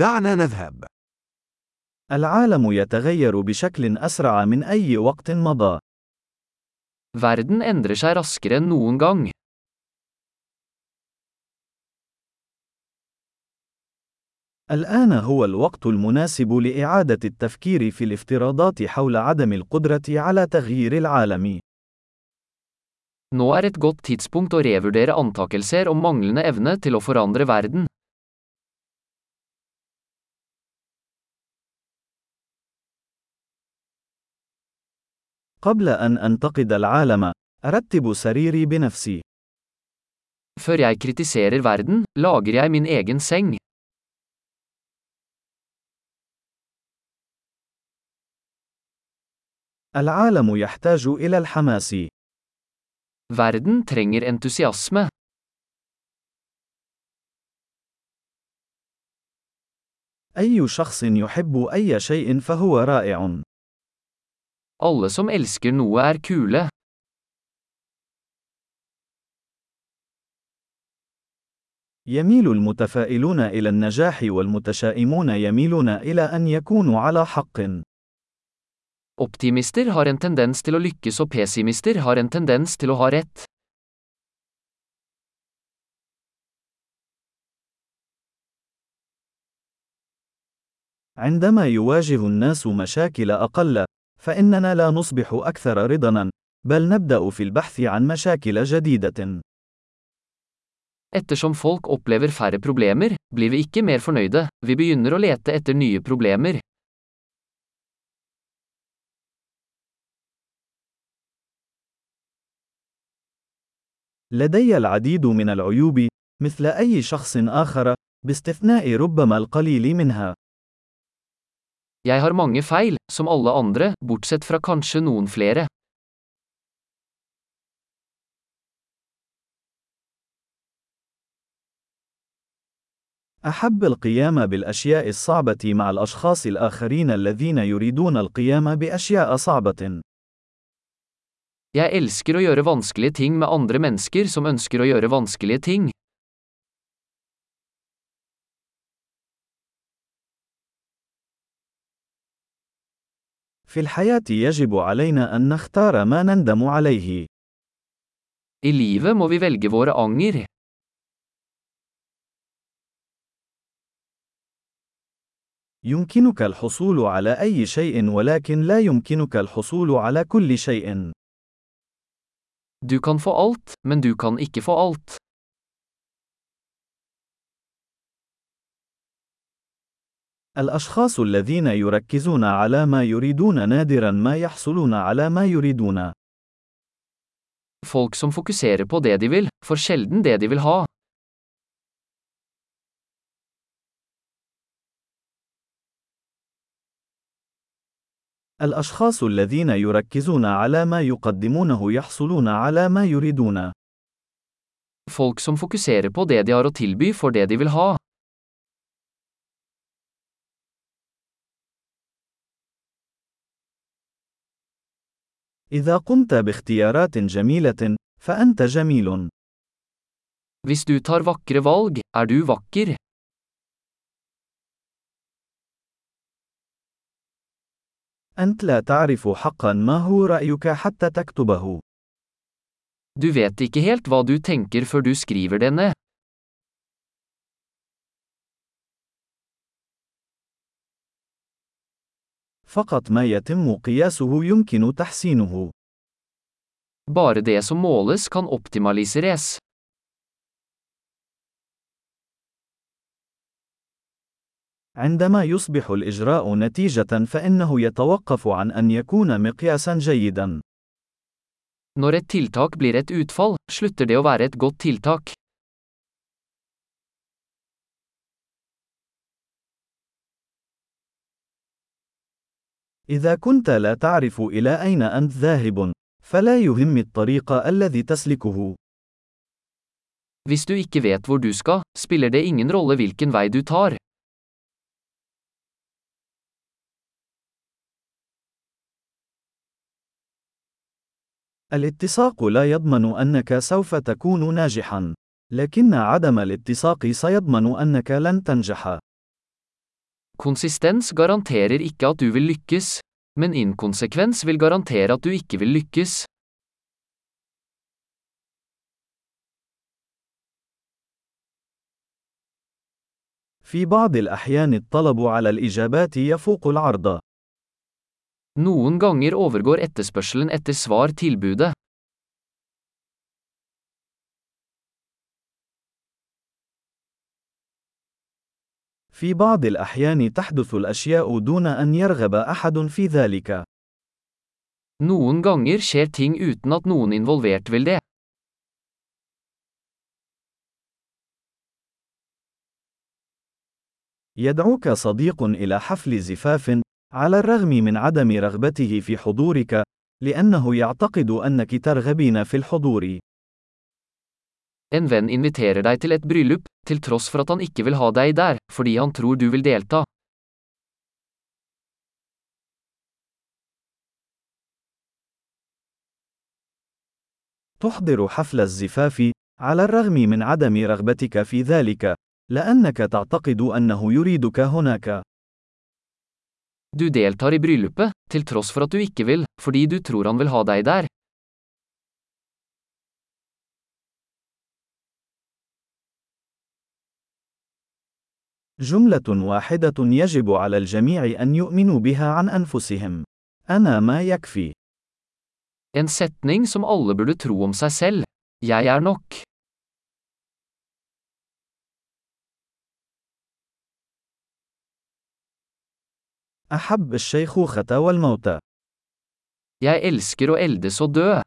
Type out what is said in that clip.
دعنا نذهب. العالم يتغير بشكل أسرع من أي وقت مضى. Verden endrer seg raskere enn noen gang. الآن هو الوقت المناسب لإعادة التفكير في الافتراضات حول عدم القدرة على تغيير العالم. Nå er et godt tidspunkt å revurdere antakelser om manglende evne til å forandre verden. قبل أن أنتقد العالم، أرتب سريري بنفسي. Før jeg kritiserer verden, lager jeg min egen seng. العالم يحتاج إلى الحماس. Verden trenger entusiasme. أي شخص يحب أي شيء فهو رائع. Alle som elsker noe er kule. يميل المتفائلون إلى النجاح والمتشائمون يميلون إلى أن يكونوا على حق. Optimister har en tendens til å lykkes og pessimister har en tendens til å ha rett. عندما يواجه الناس مشاكل أقل، فإننا لا نصبح أكثر رضاً، بل نبدأ في البحث عن مشاكل جديدة. Ettersom folk opplever færre problemer, blir vi ikke mer fornøyde, vi begynner å lete etter nye problemer. لدي العديد من العيوب، مثل أي شخص آخر، باستثناء ربما القليل منها. Jeg har mange feil, som alle andre, bortsett fra kanskje noen flere. أحب القيام بالأشياء الصعبة مع الأشخاص الآخرين الذين يريدون القيام بأشياء صعبة. Jeg elsker å gjøre vanskelige ting med andre mennesker som ønsker å gjøre vanskelige ting. في الحياة يجب علينا أن نختار ما نندم عليه. I livet må vi velge våre anger. يمكنك الحصول على أي شيء ولكن لا يمكنك الحصول على كل شيء. Du kan få alt, men du kan ikke få alt. الأشخاص الذين يركزون على ما يريدون نادرا ما يحصلون على ما يريدون. Folk som fokuserer på det de vil, får sjelden det de vil ha. الأشخاص الذين يركزون على ما يقدمونه يحصلون على ما يريدون. Folk som fokuserer på det de har å tilby får det de vil ha. إذا قمت باختيارات جميلة، فأنت جميل. Hvis du tar vakre valg, er du vakker. أنت لا تعرف حقا ما هو رأيك حتى تكتبه. Du vet ikke helt hva du tenker før du skriver det ned. فقط ما يتم قياسه يمكن تحسينه. Bare det som måles kan optimaliseres. عندما يصبح الإجراء نتيجة فإنه يتوقف عن أن يكون مقياسا جيدا. Når et tiltak blir et utfall, slutter det å være et godt tiltak. إذا كنت لا تعرف إلى أين أنت ذاهب، فلا يهم الطريق الذي تسلكه. Hvis du ikke vet hvor du skal, spiller det ingen rolle hvilken vei du tar. الاتساق لا يضمن أنك سوف تكون ناجحا، لكن عدم الاتساق سيضمن أنك لن تنجح. Konsistens garanterer ikke at du vil lykkes, men inkonsekvens vil garantere at du ikke vil lykkes. في بعض الأحيان الطلب على الإجابات يفوق العرض. Noen ganger overgår etterspørselen etter svar tilbudet. في بعض الأحيان تحدث الأشياء دون أن يرغب أحد في ذلك. Noen ganger skjer ting uten at noen involvert vil det. يدعوك صديق إلى حفل زفاف، على الرغم من عدم رغبته في حضورك، لأنه يعتقد أنك ترغبين في الحضور. En venn inviterer deg til et bryllup, til tross for at han ikke vil ha deg der, fordi han tror du vil delta. تحضر حفل الزفاف، على الرغم من عدم رغبتك في ذلك، لأنك تعتقد أنه يريدك هناك. Du deltar i bryllupet, til tross for at du ikke vil, fordi du tror han vil ha deg der. جملة واحدة يجب على الجميع أن يؤمنوا بها عن أنفسهم. أنا ما يكفي. En setning som alle burde tro om seg selv. Jeg er nok. أحب الشيخوخة والموت. Jeg elsker å eldes og dø.